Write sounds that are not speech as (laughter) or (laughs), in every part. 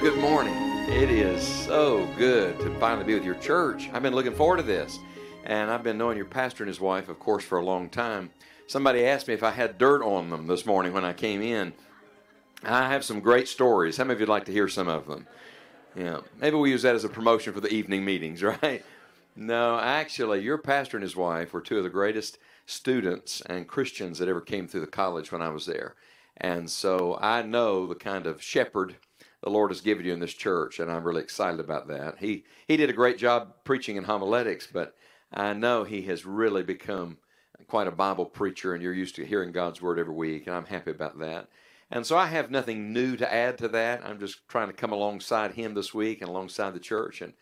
Good morning. It is so good to finally be with your church. I've been looking forward to this, and I've been knowing your pastor and his wife, of course, for a long time. Somebody asked me if I had dirt on them this morning when I came in. I have some great stories. How many of you'd like to hear some of them? Yeah, maybe we use that as a promotion for the evening meetings, (laughs) right? No, actually, your pastor and his wife were two of the greatest students and Christians that ever came through the college when I was there. And so I know the kind of shepherd the Lord has given you in this church, and I'm really excited about that. He he did a great job preaching in homiletics, but I know he has really become quite a Bible preacher, and you're used to hearing God's word every week, and I'm happy about that. And so I have nothing new to add to that. I'm just trying to come alongside him this week and alongside the church, and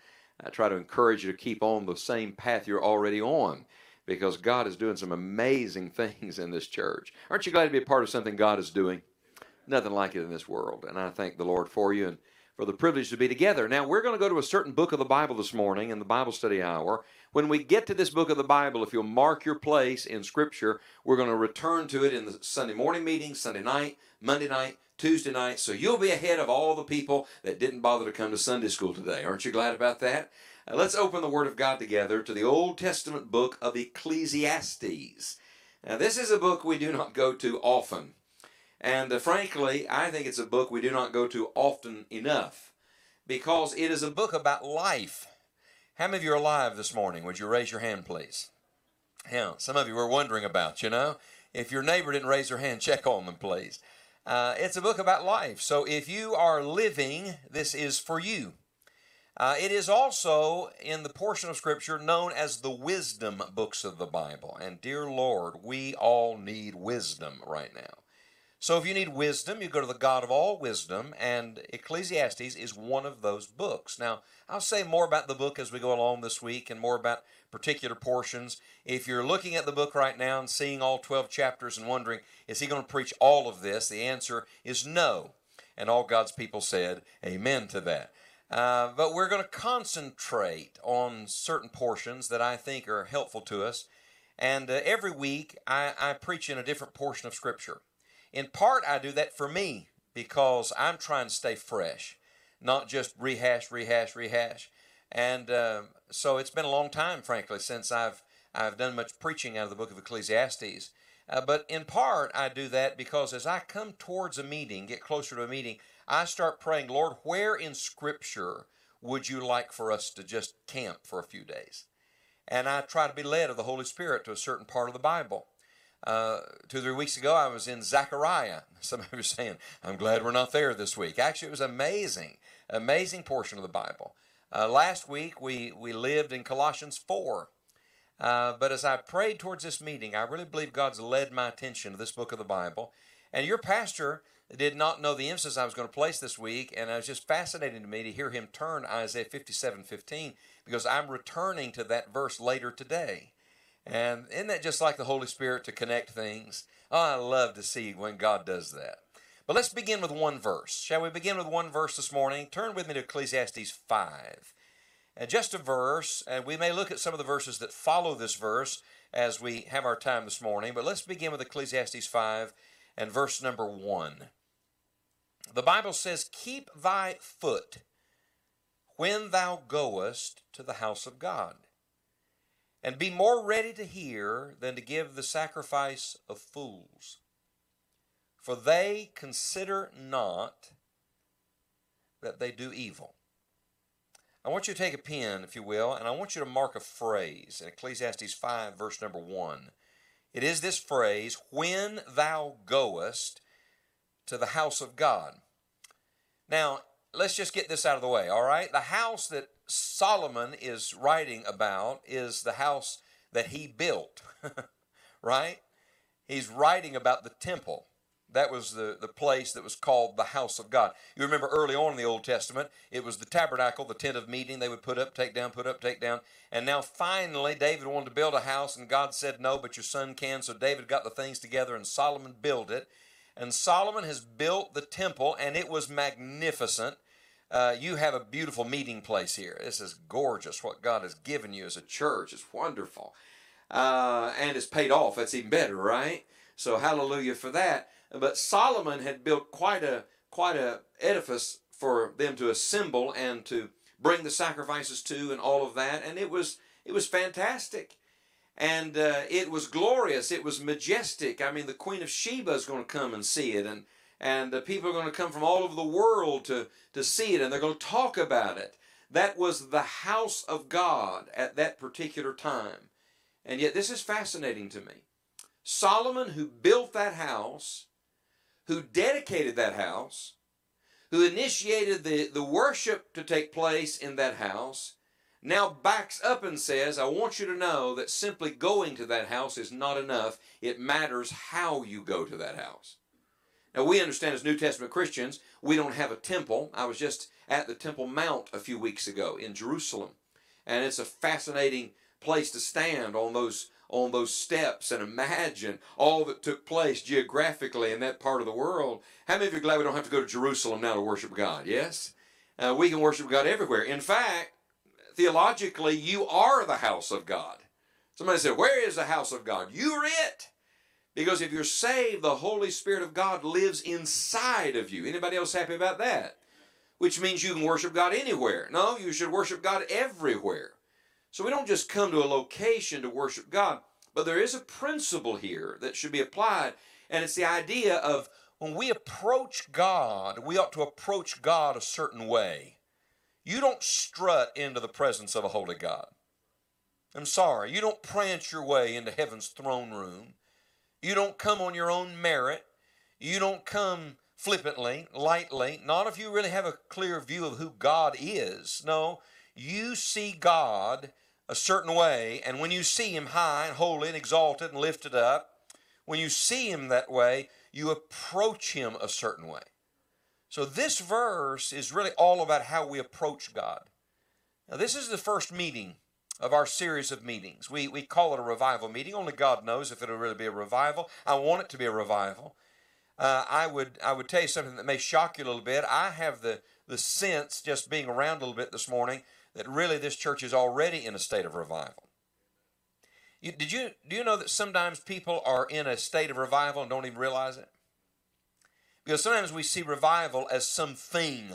I try to encourage you to keep on the same path you're already on because God is doing some amazing (laughs) things in this church. Aren't you glad to be a part of something God is doing? Nothing like it in this world. And I thank the Lord for you and for the privilege to be together. Now, we're going to go to a certain book of the Bible this morning in the Bible study hour. When we get to this book of the Bible, if you'll mark your place in Scripture, we're going to return to it in the Sunday morning meeting, Sunday night, Monday night, Tuesday night. So you'll be ahead of all the people that didn't bother to come to Sunday school today. Aren't you glad about that? Uh, let's open the Word of God together to the Old Testament book of Ecclesiastes. Now, this is a book we do not go to often. And uh, frankly, I think it's a book we do not go to often enough because it is a book about life. How many of you are alive this morning? Would you raise your hand, please? Yeah, some of you were wondering about, you know. If your neighbor didn't raise their hand, check on them, please. Uh, it's a book about life. So if you are living, this is for you. Uh, it is also in the portion of Scripture known as the wisdom books of the Bible. And dear Lord, we all need wisdom right now. So if you need wisdom, you go to the God of all wisdom, and Ecclesiastes is one of those books. Now, I'll say more about the book as we go along this week and more about particular portions. If you're looking at the book right now and seeing all 12 chapters and wondering, is he going to preach all of this? The answer is no. And all God's people said, Amen to that. Uh, but we're going to concentrate on certain portions that I think are helpful to us. And uh, every week I, I preach in a different portion of Scripture. In part, I do that for me because I'm trying to stay fresh, not just rehash, rehash, rehash. And uh, so it's been a long time, frankly, since I've I've done much preaching out of the book of Ecclesiastes. Uh, but in part, I do that because as I come towards a meeting, get closer to a meeting, I start praying, Lord, where in Scripture would you like for us to just camp for a few days? And I try to be led of the Holy Spirit to a certain part of the Bible. Uh, two or three weeks ago, I was in Zechariah. (laughs) Some of you are saying, I'm glad we're not there this week. Actually, it was amazing, amazing portion of the Bible. Uh, last week, we, we lived in Colossians 4. Uh, but as I prayed towards this meeting, I really believe God's led my attention to this book of the Bible. And your pastor did not know the emphasis I was going to place this week, and it was just fascinating to me to hear him turn Isaiah 57 15 because I'm returning to that verse later today. And isn't that just like the Holy Spirit to connect things? Oh, I love to see when God does that. But let's begin with one verse. Shall we begin with one verse this morning? Turn with me to Ecclesiastes 5. And just a verse, and we may look at some of the verses that follow this verse as we have our time this morning, but let's begin with Ecclesiastes 5 and verse number 1. The Bible says, Keep thy foot when thou goest to the house of God and be more ready to hear than to give the sacrifice of fools. For they consider not that they do evil. I want you to take a pen, if you will, and I want you to mark a phrase in Ecclesiastes 5, verse number 1. It is this phrase, when thou goest to the house of God. Now, let's just get this out of the way, all right? The house that Solomon is writing about is the house that he built, (laughs) right? he's writing about the temple. That was the, the place that was called the house of God. You remember early on in the Old Testament, it was the tabernacle, the tent of meeting. They would put up, take down, put up, take down. And now finally, David wanted to build a house, and God said, No, but your son can. So David got the things together, and Solomon built it. And Solomon has built the temple, and it was magnificent. Uh, you have a beautiful meeting place here. This is gorgeous what God has given you as a church. It's wonderful. Uh, and it's paid off. That's even better, right? So hallelujah for that. But Solomon had built quite a quite a edifice for them to assemble and to bring the sacrifices to and all of that, and it was it was fantastic, and uh, it was glorious. It was majestic. I mean, the Queen of Sheba is going to come and see it, and and uh, people are going to come from all over the world to to see it, and they're going to talk about it. That was the house of God at that particular time, and yet this is fascinating to me. Solomon, who built that house, who dedicated that house, who initiated the, the worship to take place in that house, now backs up and says, I want you to know that simply going to that house is not enough. It matters how you go to that house. Now, we understand as New Testament Christians, we don't have a temple. I was just at the Temple Mount a few weeks ago in Jerusalem, and it's a fascinating place to stand on those on those steps and imagine all that took place geographically in that part of the world. How many of you are glad we don't have to go to Jerusalem now to worship God? Yes? Uh, we can worship God everywhere. In fact, theologically, you are the house of God. Somebody said, Where is the house of God? You're it. Because if you're saved, the Holy Spirit of God lives inside of you. Anybody else happy about that? Which means you can worship God anywhere. No, you should worship God everywhere. So we don't just come to a location to worship God, but there is a principle here that should be applied, and it's the idea of when we approach God, we ought to approach God a certain way. You don't strut into the presence of a holy God. I'm sorry, you don't prance your way into heaven's throne room. You don't come on your own merit. You don't come flippantly, lightly, not if you really have a clear view of who God is. No, you see God a certain way, and when you see Him high and holy and exalted and lifted up, when you see Him that way, you approach Him a certain way. So this verse is really all about how we approach God. Now, this is the first meeting of our series of meetings. We, we call it a revival meeting. Only God knows if it'll really be a revival. I want it to be a revival. Uh, I would I would tell you something that may shock you a little bit. I have the the sense, just being around a little bit this morning, that really this church is already in a state of revival. You, did you do you know that sometimes people are in a state of revival and don't even realize it? Because sometimes we see revival as something,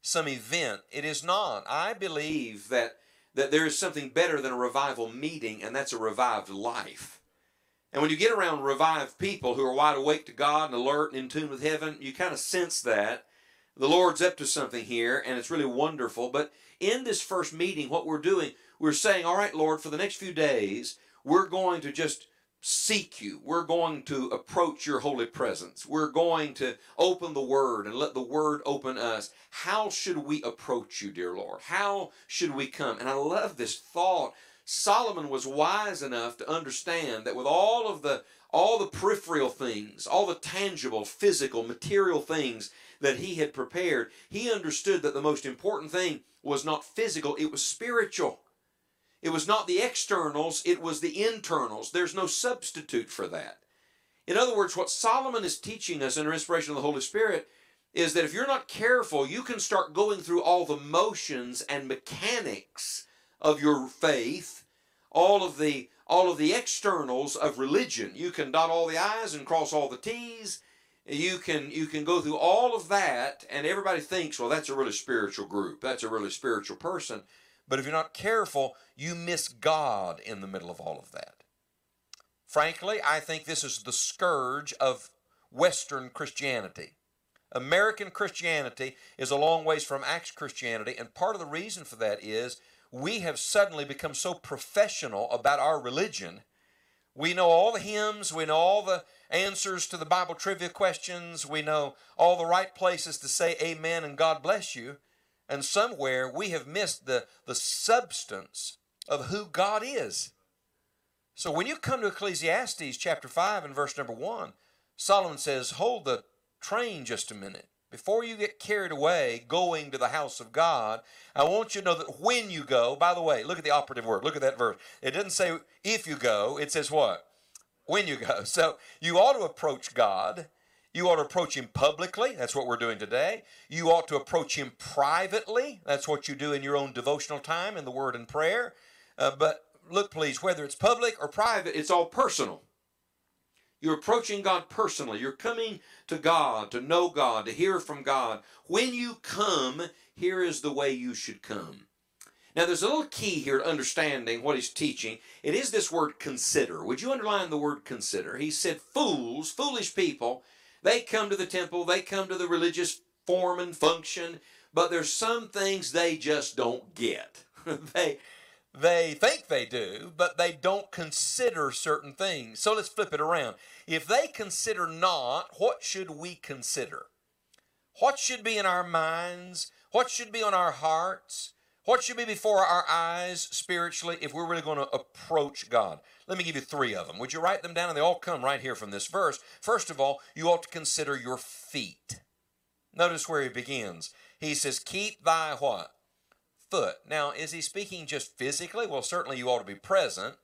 some event. It is not. I believe that that there is something better than a revival meeting, and that's a revived life. And when you get around revived people who are wide awake to God and alert and in tune with heaven, you kind of sense that the Lord's up to something here, and it's really wonderful. But in this first meeting, what we're doing, we're saying, All right, Lord, for the next few days, we're going to just seek you. We're going to approach your holy presence. We're going to open the word and let the word open us. How should we approach you, dear Lord? How should we come? And I love this thought. Solomon was wise enough to understand that with all of the all the peripheral things, all the tangible, physical, material things that he had prepared, he understood that the most important thing was not physical, it was spiritual. It was not the externals, it was the internals. There's no substitute for that. In other words, what Solomon is teaching us under inspiration of the Holy Spirit is that if you're not careful, you can start going through all the motions and mechanics of your faith, all of the all of the externals of religion. You can dot all the I's and cross all the T's you can you can go through all of that and everybody thinks well that's a really spiritual group that's a really spiritual person but if you're not careful you miss god in the middle of all of that frankly i think this is the scourge of western christianity american christianity is a long ways from acts christianity and part of the reason for that is we have suddenly become so professional about our religion we know all the hymns we know all the answers to the Bible trivia questions. We know all the right places to say amen and God bless you. And somewhere we have missed the, the substance of who God is. So when you come to Ecclesiastes chapter 5 and verse number 1, Solomon says, Hold the train just a minute. Before you get carried away going to the house of God, I want you to know that when you go, by the way, look at the operative word. Look at that verse. It doesn't say if you go, it says what? When you go. (laughs) So you ought to approach God. You ought to approach Him publicly. That's what we're doing today. You ought to approach Him privately. That's what you do in your own devotional time in the Word and prayer. Uh, but look, please, whether it's public or private, it's all personal. You're approaching God personally. You're coming to God, to know God, to hear from God. When you come, here is the way you should come. Now, there's a little key here to understanding what he's teaching. It is this word consider. Would you underline the word consider? He said, fools, foolish people, they come to the temple, they come to the religious form and function, but there's some things they just don't get. (laughs) they they think they do, but they don't consider certain things. So let's flip it around. If they consider not, what should we consider? What should be in our minds? What should be on our hearts? What should be before our eyes spiritually if we're really going to approach God? Let me give you three of them. Would you write them down? And they all come right here from this verse. First of all, you ought to consider your feet. Notice where he begins. He says, Keep thy what? foot. Now, is he speaking just physically? Well, certainly you ought to be present.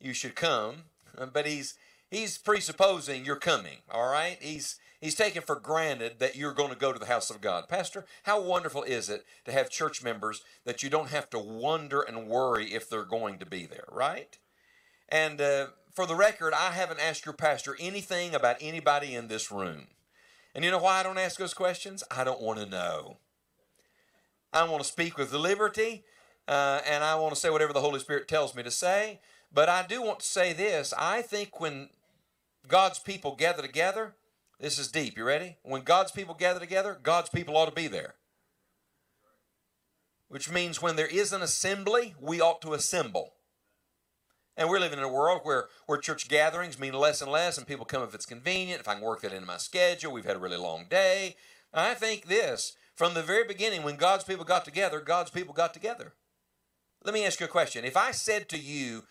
You should come. (laughs) But he's he's presupposing you're coming, all right? He's he's taken for granted that you're going to go to the house of God. Pastor, how wonderful is it to have church members that you don't have to wonder and worry if they're going to be there, right? And uh, for the record, I haven't asked your pastor anything about anybody in this room. And you know why I don't ask those questions? I don't want to know. I want to speak with liberty, uh, and I want to say whatever the Holy Spirit tells me to say. But I do want to say this. I think when God's people gather together, this is deep. You ready? When God's people gather together, God's people ought to be there. Which means when there is an assembly, we ought to assemble. And we're living in a world where, where church gatherings mean less and less, and people come if it's convenient, if I can work that into my schedule. We've had a really long day. I think this from the very beginning, when God's people got together, God's people got together. Let me ask you a question. If I said to you,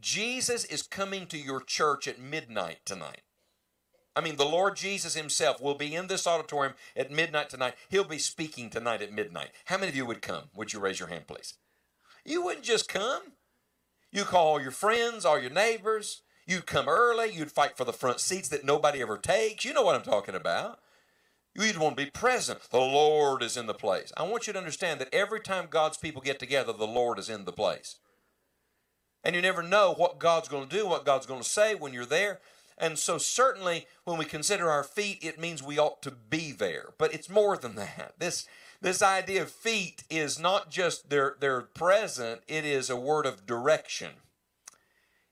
Jesus is coming to your church at midnight tonight, I mean, the Lord Jesus Himself will be in this auditorium at midnight tonight. He'll be speaking tonight at midnight. How many of you would come? Would you raise your hand, please? You wouldn't just come. You call all your friends, all your neighbors. You'd come early. You'd fight for the front seats that nobody ever takes. You know what I'm talking about. You would want to be present. The Lord is in the place. I want you to understand that every time God's people get together, the Lord is in the place. And you never know what God's going to do, what God's going to say when you're there. And so, certainly, when we consider our feet, it means we ought to be there. But it's more than that. This, this idea of feet is not just they're, they're present, it is a word of direction.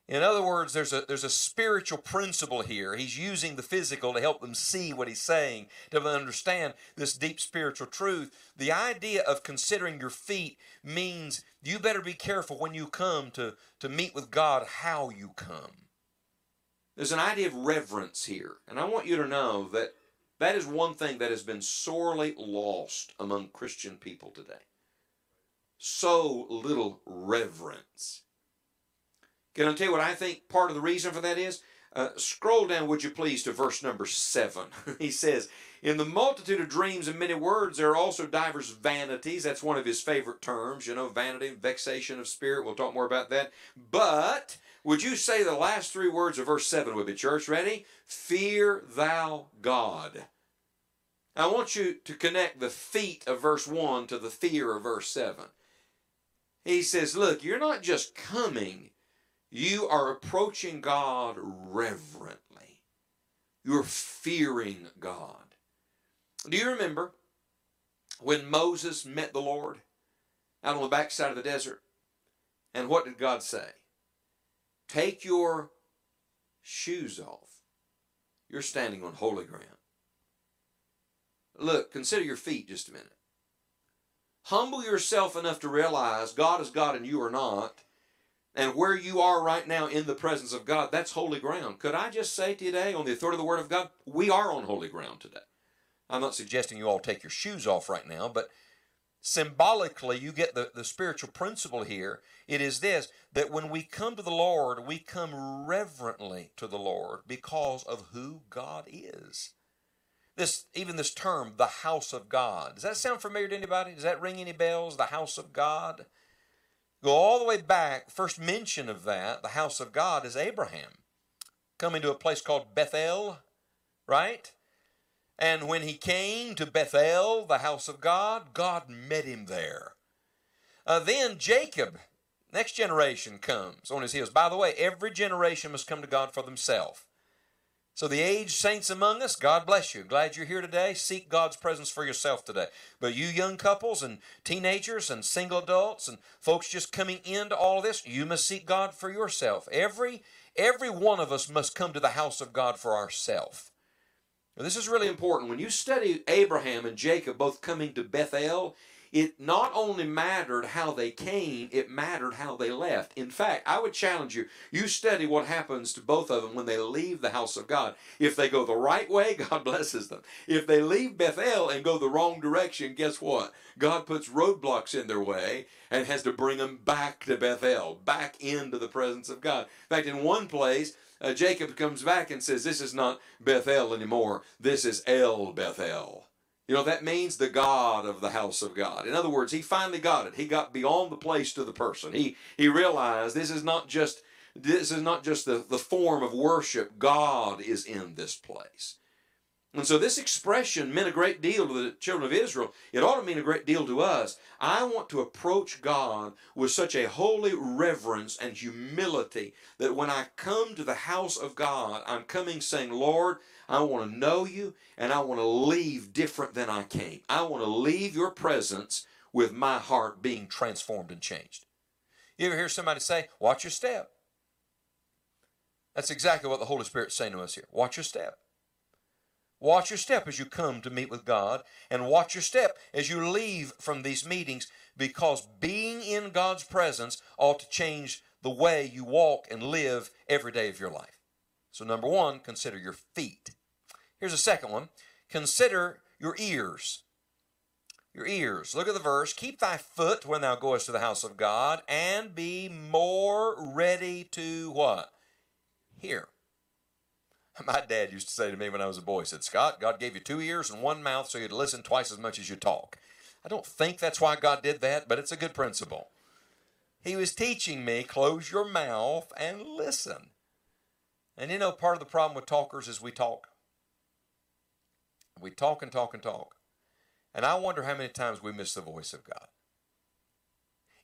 In other words, there's a, there's a spiritual principle here. He's using the physical to help them see what he's saying, to understand this deep spiritual truth. The idea of considering your feet means you better be careful when you come to, to meet with God how you come. There's an idea of reverence here. And I want you to know that that is one thing that has been sorely lost among Christian people today. So little reverence. Can I tell you what I think part of the reason for that is? Uh, scroll down, would you please, to verse number seven. (laughs) he says, In the multitude of dreams and many words, there are also divers vanities. That's one of his favorite terms, you know, vanity, vexation of spirit. We'll talk more about that. But would you say the last three words of verse 7 with me, church? Ready? Fear thou God. I want you to connect the feet of verse 1 to the fear of verse 7. He says, Look, you're not just coming you are approaching God reverently. You're fearing God. Do you remember when Moses met the Lord out on the backside of the desert? And what did God say? Take your shoes off. You're standing on holy ground. Look, consider your feet just a minute. Humble yourself enough to realize God is God and you are not and where you are right now in the presence of God, that's holy ground. Could I just say today, on the authority of the Word of God, we are on holy ground today. I'm not suggesting you all take your shoes off right now, but symbolically, you get the, the spiritual principle here. It is this that when we come to the Lord, we come reverently to the Lord because of who God is. This even this term, the house of God. Does that sound familiar to anybody? Does that ring any bells? The house of God? Go all the way back, first mention of that, the house of God, is Abraham coming to a place called Bethel, right? And when he came to Bethel, the house of God, God met him there. Uh, then Jacob, next generation, comes on his heels. By the way, every generation must come to God for themselves. So, the aged saints among us, God bless you. Glad you're here today. Seek God's presence for yourself today. But you young couples and teenagers and single adults and folks just coming into all this, you must seek God for yourself. Every every one of us must come to the house of God for ourselves. This is really important. When you study Abraham and Jacob both coming to Bethel, it not only mattered how they came, it mattered how they left. In fact, I would challenge you, you study what happens to both of them when they leave the house of God. If they go the right way, (laughs) God blesses them. If they leave Bethel and go the wrong direction, guess what? God puts roadblocks in their way and has to bring them back to Bethel, back into the presence of God. In fact, in one place, uh, Jacob comes back and says, This is not Bethel anymore. This is El Bethel. You know, that means the God of the house of God. In other words, he finally got it. He got beyond the place to the person. He, he realized this is not just this is not just the, the form of worship. God is in this place. And so this expression meant a great deal to the children of Israel. It ought to mean a great deal to us. I want to approach God with such a holy reverence and humility that when I come to the house of God, I'm coming saying, Lord, I want to know you and I want to leave different than I came. I want to leave your presence with my heart being transformed and changed. You ever hear somebody say, Watch your step? That's exactly what the Holy Spirit's saying to us here. Watch your step. Watch your step as you come to meet with God, and watch your step as you leave from these meetings because being in God's presence ought to change the way you walk and live every day of your life. So, number one, consider your feet. Here's a second one consider your ears. Your ears. Look at the verse. Keep thy foot when thou goest to the house of God, and be more ready to what? Hear. (laughs) My dad used to say to me when I was a boy, he said, Scott, God gave you two ears and one mouth so you'd listen twice as much as you talk. I don't think that's why God did that, but it's a good principle. He was teaching me, close your mouth and listen. And you know, part of the problem with talkers is we talk. We talk and talk and talk. And I wonder how many times we miss the voice of God.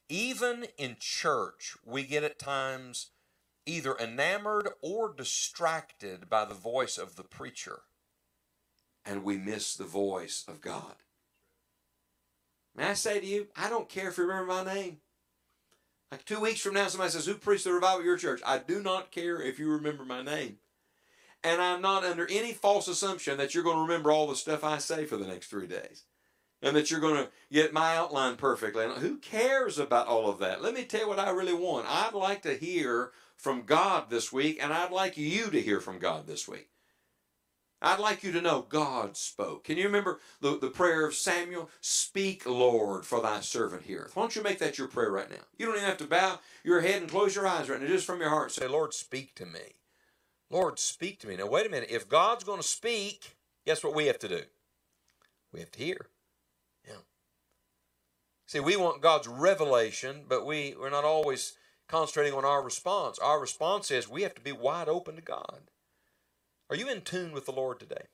Even in church, we get at times either enamored or distracted by the voice of the preacher, and we miss the voice of God. May I say to you, I don't care if you remember my name. Like two weeks from now, somebody says, Who preached the revival at your church? I do not care if you remember my name. And I'm not under any false assumption that you're going to remember all the stuff I say for the next three days. And that you're going to get my outline perfectly. And who cares about all of that? Let me tell you what I really want. I'd like to hear from God this week, and I'd like you to hear from God this week. I'd like you to know God spoke. Can you remember the, the prayer of Samuel? Speak, Lord, for thy servant heareth. Why don't you make that your prayer right now? You don't even have to bow your head and close your eyes right now. Just from your heart, say, Lord, speak to me. Lord, speak to me. Now, wait a minute. If God's going to speak, guess what we have to do? We have to hear. Yeah. See, we want God's revelation, but we, we're not always concentrating on our response. Our response is we have to be wide open to God. Are you in tune with the Lord today?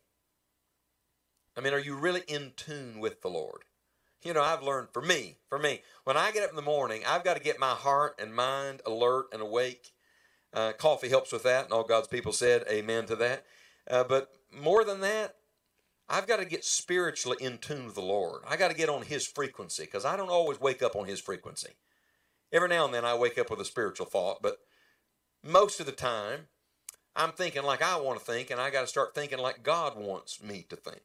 I mean, are you really in tune with the Lord? You know, I've learned for me, for me, when I get up in the morning, I've got to get my heart and mind alert and awake. Uh, coffee helps with that, and all God's people said amen to that. Uh, but more than that, I've got to get spiritually in tune with the Lord. I got to get on His frequency because I don't always wake up on His frequency. Every now and then I wake up with a spiritual thought, but most of the time I'm thinking like I want to think, and I got to start thinking like God wants me to think.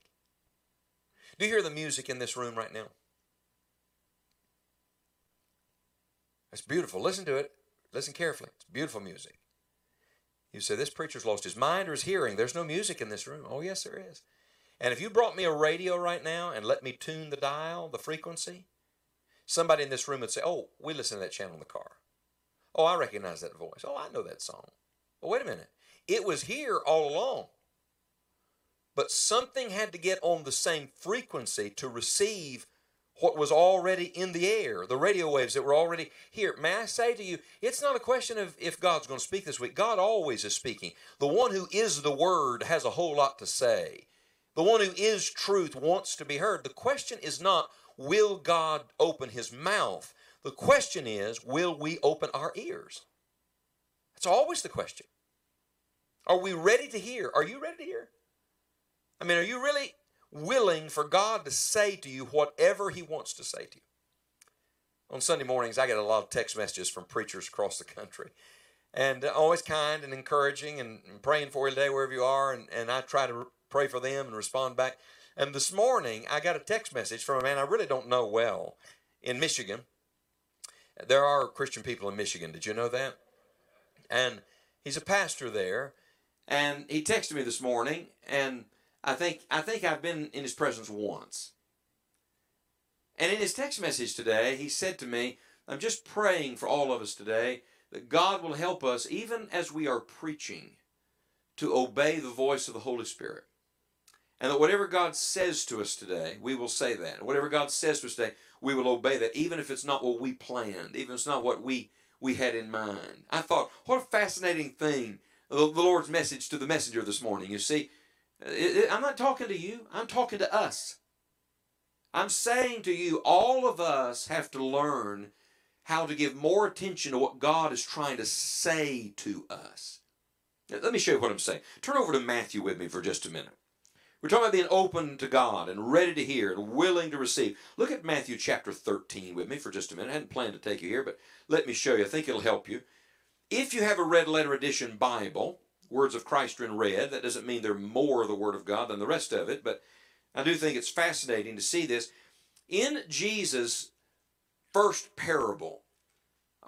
Do you hear the music in this room right now? It's beautiful. Listen to it. Listen carefully. It's beautiful music. You say, This preacher's lost his mind or his hearing. There's no music in this room. Oh, yes, there is. And if you brought me a radio right now and let me tune the dial, the frequency, somebody in this room would say, Oh, we listen to that channel in the car. Oh, I recognize that voice. Oh, I know that song. Well, wait a minute. It was here all along. But something had to get on the same frequency to receive what was already in the air, the radio waves that were already here. May I say to you, it's not a question of if God's going to speak this week. God always is speaking. The one who is the Word has a whole lot to say. The one who is truth wants to be heard. The question is not, will God open his mouth? The question is, will we open our ears? That's always the question. Are we ready to hear? Are you ready to hear? I mean, are you really willing for God to say to you whatever He wants to say to you? On Sunday mornings, I get a lot of text messages from preachers across the country. And uh, always kind and encouraging and, praying for you today, wherever you are. And, and I try to pray for them and respond back. And this morning, I got a text message from a man I really don't know well in Michigan. There are Christian people in Michigan. Did you know that? And he's a pastor there. And he texted me this morning, and I think I think I've been in his presence once. And in his text message today, he said to me, I'm just praying for all of us today that God will help us, even as we are preaching, to obey the voice of the Holy Spirit. And that whatever God says to us today, we will say that. Whatever God says to us today, we will obey that, even if it's not what we planned, even if it's not what we, we had in mind. I thought, what a fascinating thing, the, the Lord's message to the messenger this morning. You see, it, it, I'm not talking to you, I'm talking to us. I'm saying to you, all of us have to learn how to give more attention to what God is trying to say to us. Now, let me show you what I'm saying. Turn over to Matthew with me for just a minute. We're talking about being open to God and ready to hear and willing to receive. Look at Matthew chapter 13 with me for just a minute. I hadn't planned to take you here, but let me show you. I think it'll help you. If you have a red letter edition Bible, words of Christ are in red. That doesn't mean they're more of the Word of God than the rest of it, but I do think it's fascinating to see this. In Jesus' first parable,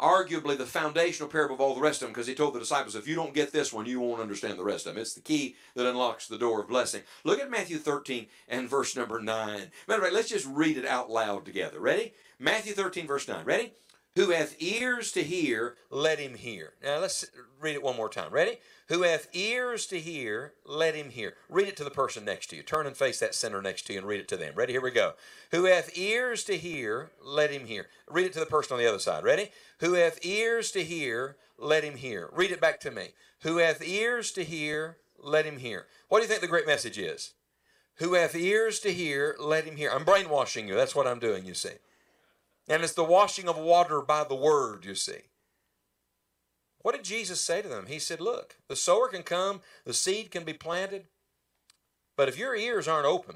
arguably the foundational parable of all the rest of them because he told the disciples, if you don't get this one, you won't understand the rest of them. It's the key that unlocks the door of blessing. Look at Matthew 13 and verse number 9. Matter of fact, let's just read it out loud together. Ready? Matthew 13, verse 9. Ready? Who hath ears to hear, let him hear. Now let's read it one more time. Ready? Who hath ears to hear, let him hear. Read it to the person next to you. Turn and face that sinner next to you and read it to them. Ready? Here we go. Who hath ears to hear, let him hear. Read it to the person on the other side. Ready? Who hath ears to hear, let him hear. Read it back to me. Who hath ears to hear, let him hear. What do you think the great message is? Who hath ears to hear, let him hear. I'm brainwashing you. That's what I'm doing, you see. And it's the washing of water by the word, you see. What did Jesus say to them? He said, Look, the sower can come, the seed can be planted, but if your ears aren't open,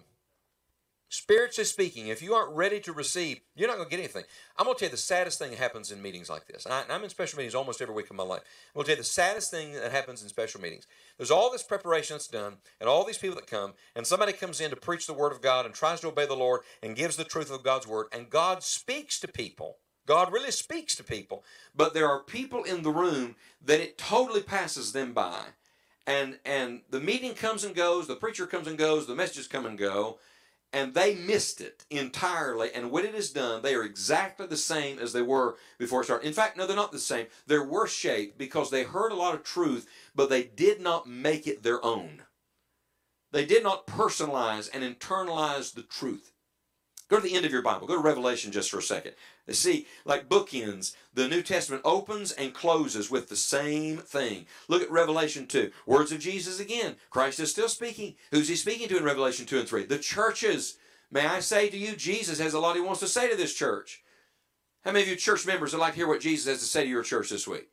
spiritually speaking, if you aren't ready to receive, you're not going to get anything. I'm going to tell you the saddest thing that happens in meetings like this. I, am in special meetings almost every week of my life. I'm going to tell you the saddest thing that happens in special meetings. There's all this preparation that's done, and all these people that come, and somebody comes in to preach the Word of God and tries to obey the Lord and gives the truth of God's Word, and God speaks to people God really speaks to people, but there are people in the room that it totally passes them by. And and the meeting comes and goes, the preacher comes and goes, the messages come and go, and they missed it entirely. And when it is done, they are exactly the same as they were before it started. In fact, no, they're not the same. They're worse shaped because they heard a lot of truth, but they did not make it their own. They did not personalize and internalize the truth. Go to the end of your Bible. Go to Revelation just for a second. See, like bookends, the New Testament opens and closes with the same thing. Look at Revelation 2. Words of Jesus again. Christ is still speaking. Who's he speaking to in Revelation 2 and 3? The churches. May I say to you, Jesus has a lot he wants to say to this church. How many of you church members would like to hear what Jesus has to say to your church this week?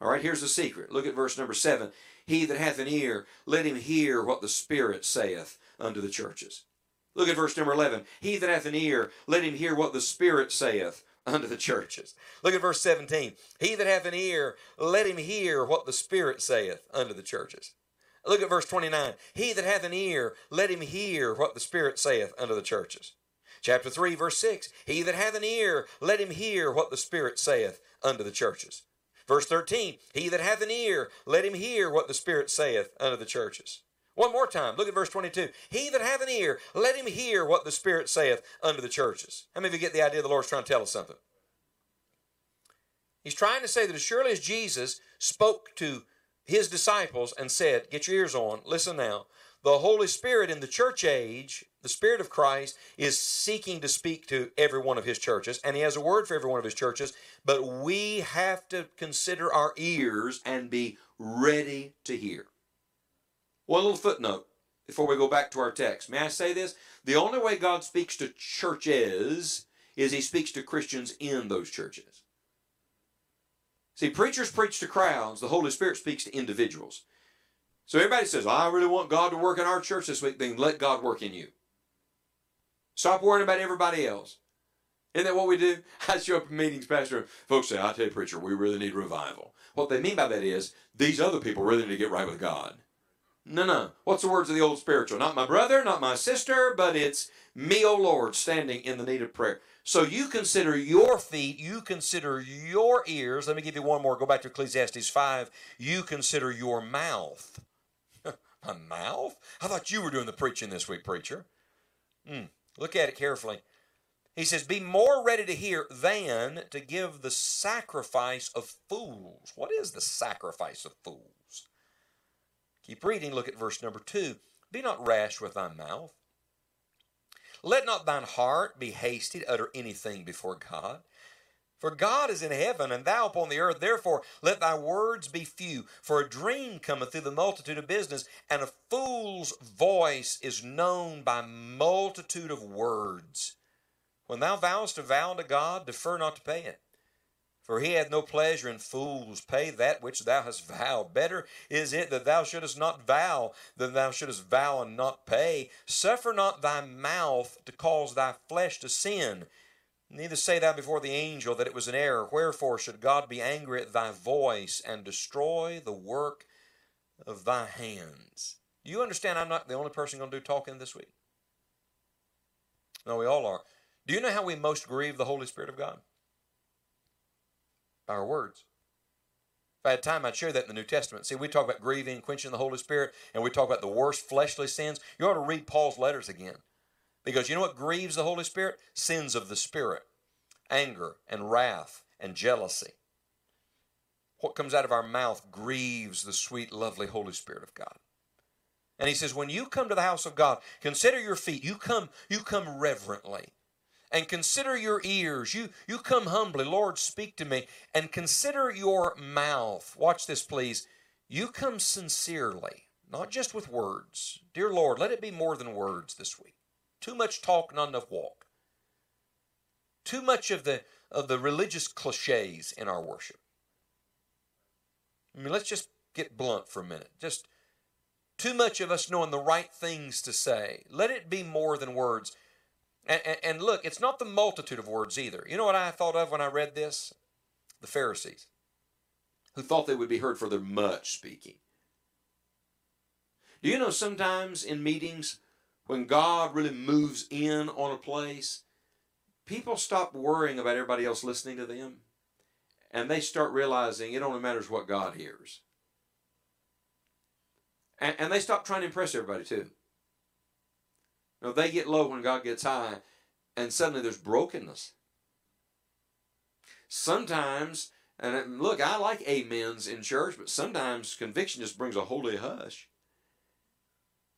All right, here's the secret. Look at verse number 7. He that hath an ear, let him hear what the Spirit saith unto the churches. Look at verse number 11. He that hath an ear, let him hear what the Spirit saith unto the churches. Look at verse 17. He that hath an ear, let him hear what the Spirit saith unto the churches. Look at verse 29. He that hath an ear, let him hear what the Spirit saith unto the churches. Chapter 3, verse 6. He that hath an ear, let him hear what the Spirit saith unto the churches. Verse 13. He that hath an ear, let him hear what the Spirit saith unto the churches. One more time, look at verse 22. He that hath an ear, let him hear what the Spirit saith unto the churches. How many of you get the idea the Lord's trying to tell us something? He's trying to say that as surely as Jesus spoke to his disciples and said, Get your ears on, listen now. The Holy Spirit in the church age, the Spirit of Christ, is seeking to speak to every one of his churches, and he has a word for every one of his churches, but we have to consider our ears and be ready to hear. One little footnote before we go back to our text. May I say this? The only way God speaks to churches is he speaks to Christians in those churches. See, preachers preach to crowds, the Holy Spirit speaks to individuals. So everybody says, I really want God to work in our church this week, then let God work in you. Stop worrying about everybody else. Isn't that what we do? (laughs) I show up in meetings, Pastor, folks say, I tell you, preacher, we really need revival. What they mean by that is, these other people really need to get right with God. No, no. What's the words of the old spiritual? Not my brother, not my sister, but it's me, O Lord, standing in the need of prayer. So you consider your feet, you consider your ears. Let me give you one more. Go back to Ecclesiastes 5. You consider your mouth. (laughs) my mouth? I thought you were doing the preaching this week, preacher. Mm, look at it carefully. He says, Be more ready to hear than to give the sacrifice of fools. What is the sacrifice of fools? Keep reading. Look at verse number 2. Be not rash with thy mouth let not thine heart be hasty to utter anything before God. For God is in heaven, and thou upon the earth. Therefore, let thy words be few. For a dream cometh through the multitude of business, and a fool's voice is known by multitude of words. When thou vowest a vow to God, defer not to pay it. For he hath no pleasure in fools. Pay that which thou hast vowed. Better is it that thou shouldest not vow than thou shouldest vow and not pay. Suffer not thy mouth to cause thy flesh to sin. Neither say thou before the angel that it was an error. Wherefore should God be angry at thy voice and destroy the work of thy hands? Do you understand I'm not the only person going to do talking this week? No, we all are. Do you know how we most grieve the Holy Spirit of God? Our words. If I had time, I'd share that in the New Testament. See, we talk about grieving, quenching the Holy Spirit, and we talk about the worst fleshly sins. You ought to read Paul's letters again. Because you know what grieves the Holy Spirit? Sins of the Spirit, anger and wrath and jealousy. What comes out of our mouth grieves the sweet, lovely Holy Spirit of God. And he says, when you come to the house of God, consider your feet. You come, you come reverently and consider your ears. You, you come humbly, Lord, speak to me, and consider your mouth. Watch this, please. You come sincerely, not just with words. Dear Lord, let it be more than words this week. Too much talk, not enough walk. Too much of the of the religious cliches in our worship. I mean, let's just get blunt for a minute. Just too much of us knowing the right things to say. Let it be more than words. And, and, and, look, it's not the multitude of words either. You know what I thought of when I read this? The Pharisees, who thought they would be heard for their much speaking. Do you know sometimes in meetings, when God really moves in on a place, people stop worrying about everybody else listening to them and they start realizing it only matters what God hears. And, and they stop trying to impress everybody too. They get low when God gets high, and suddenly there's brokenness. Sometimes, and look, I like amens in church, but sometimes conviction just brings a holy hush.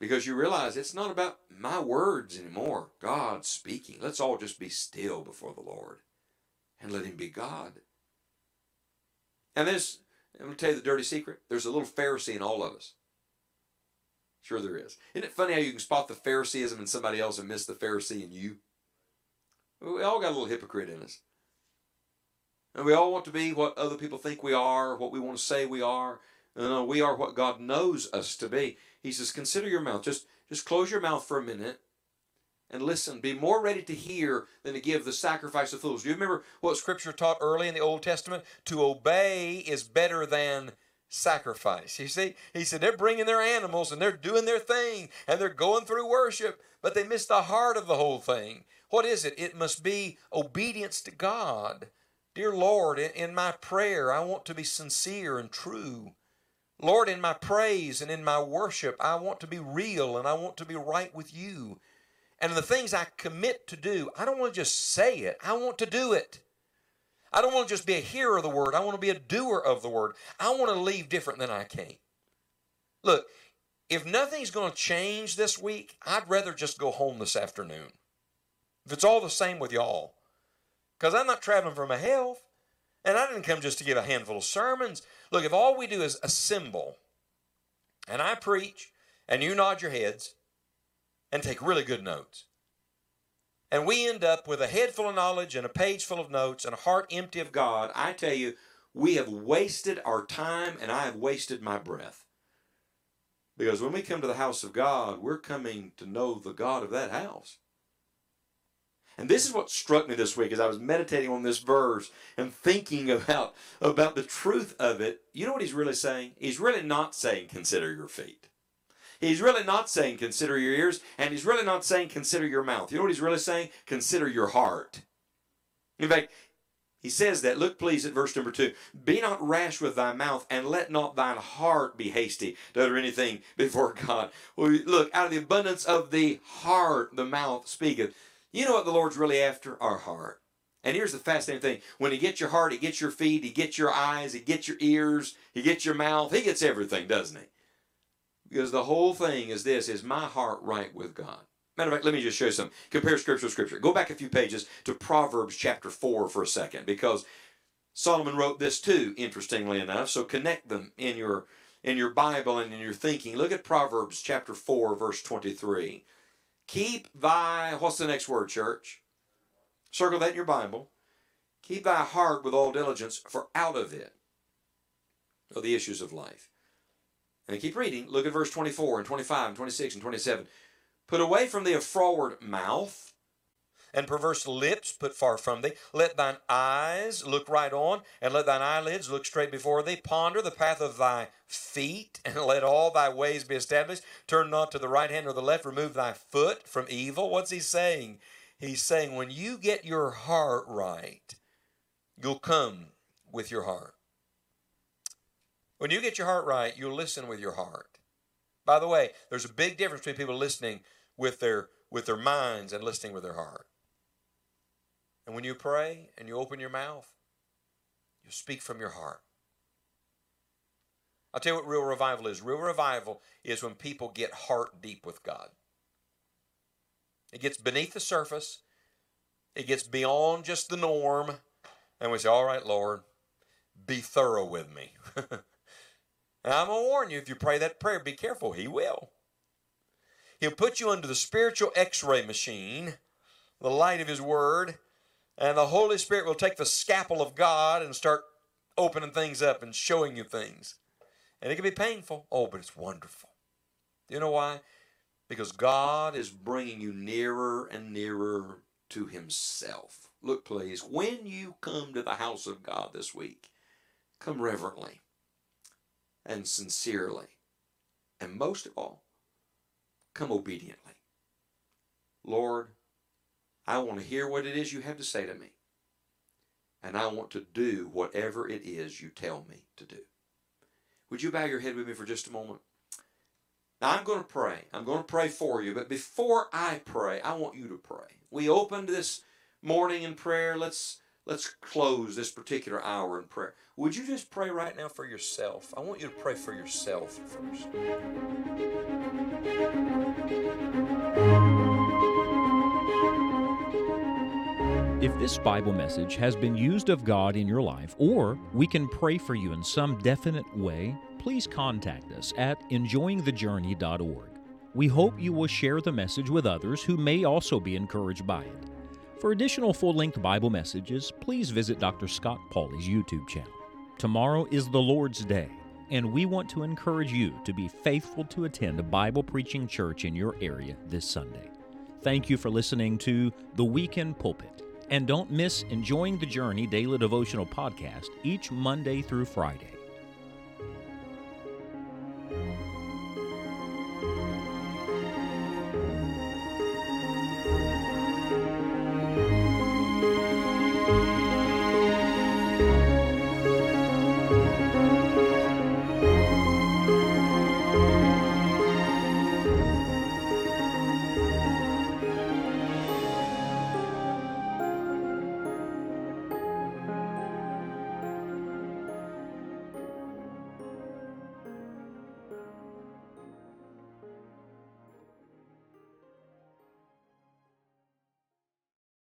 Because you realize it's not about my words anymore. God speaking. Let's all just be still before the Lord and let Him be God. And there's, I'm going to tell you the dirty secret. There's a little Pharisee in all of us. Sure, there is. Isn't it funny how you can spot the Phariseeism in somebody else and miss the Pharisee in you? We all got a little hypocrite in us. And we all want to be what other people think we are, what we want to say we are. Uh, we are what God knows us to be. He says, consider your mouth. Just, just close your mouth for a minute and listen. Be more ready to hear than to give the sacrifice of fools. Do you remember what Scripture taught early in the Old Testament? To obey is better than sacrifice. You see, he said they're bringing their animals and they're doing their thing and they're going through worship, but they miss the heart of the whole thing. What is it? It must be obedience to God. Dear Lord, in my prayer, I want to be sincere and true. Lord, in my praise and in my worship, I want to be real and I want to be right with you. And the things I commit to do, I don't want to just say it, I want to do it. I don't want to just be a hearer of the word, I want to be a doer of the word. I want to leave different than I came. Look, if nothing's going to change this week, I'd rather just go home this afternoon. If it's all the same with y'all, because I'm not traveling for my health. And I didn't come just to give a handful of sermons. Look, if all we do is assemble, and I preach, and you nod your heads, and take really good notes, and we end up with a head full of knowledge and a page full of notes and a heart empty of God, I tell you, we have wasted our time and I have wasted my breath. Because when we come to the house of God, we're coming to know the God of that house. And this is what struck me this week as I was meditating on this verse and thinking about, about the truth of it. You know what he's really saying? He's really not saying, consider your feet. He's really not saying, consider your ears. And he's really not saying, consider your mouth. You know what he's really saying? Consider your heart. In fact, he says that. Look, please, at verse number two. Be not rash with thy mouth, and let not thine heart be hasty to utter anything before God. Well, look, out of the abundance of the heart, the mouth speaketh. You know what the Lord's really after? Our heart. And here's the fascinating thing. When he gets your heart, he gets your feet, he gets your eyes, he gets your ears, he gets your mouth, he gets everything, doesn't he? Because the whole thing is this, is my heart right with God? Matter of fact, let me just show you something. Compare scripture with scripture. Go back a few pages to Proverbs chapter 4 for a second, because Solomon wrote this too, interestingly enough. So connect them in your in your Bible and in your thinking. Look at Proverbs chapter 4, verse 23. Keep thy, what's the next word, church? Circle that in your Bible. Keep thy heart with all diligence, for out of it are the issues of life. And keep reading. Look at verse 24 and 25 and 26 and 27. Put away from thee a froward mouth and perverse lips put far from thee. Let thine eyes look right on, and let thine eyelids look straight before thee. Ponder the path of thy feet, and let all thy ways be established. Turn not to the right hand or the left. Remove thy foot from evil. What's he saying? He's saying, when you get your heart right, you'll come with your heart. When you get your heart right, you'll listen with your heart. By the way, there's a big difference between people listening with their with their minds and listening with their heart. And when you pray and you open your mouth, you speak from your heart. I'll tell you what real revival is. Real revival is when people get heart deep with God. It gets beneath the surface, it gets beyond just the norm, and we say, All right, Lord, be thorough with me. (laughs) and I'm going to warn you if you pray that prayer, be careful. He will. He'll put you under the spiritual x ray machine, the light of His Word, and the Holy Spirit will take the scalpel of God and start opening things up and showing you things. And it can be painful. Oh, but it's wonderful. You know why? Because God is bringing you nearer and nearer to Himself. Look, please, when you come to the house of God this week, come reverently and sincerely. And most of all, come obediently. Lord, I want to hear what it is you have to say to me. And I want to do whatever it is you tell me to do. Would you bow your head with me for just a moment? Now, I'm going to pray. I'm going to pray for you. But before I pray, I want you to pray. We opened this morning in prayer. Let's let's close this particular hour in prayer. Would you just pray right now for yourself? I want you to pray for yourself first. If this Bible message has been used of God in your life, or we can pray for you in some definite way, please contact us at enjoyingthejourney.org. We hope you will share the message with others who may also be encouraged by it. For additional full length Bible messages, please visit Dr. Scott Pauley's YouTube channel. Tomorrow is the Lord's Day, and we want to encourage you to be faithful to attend a Bible preaching church in your area this Sunday. Thank you for listening to The Weekend Pulpit. And don't miss Enjoying the Journey Daily Devotional Podcast each Monday through Friday.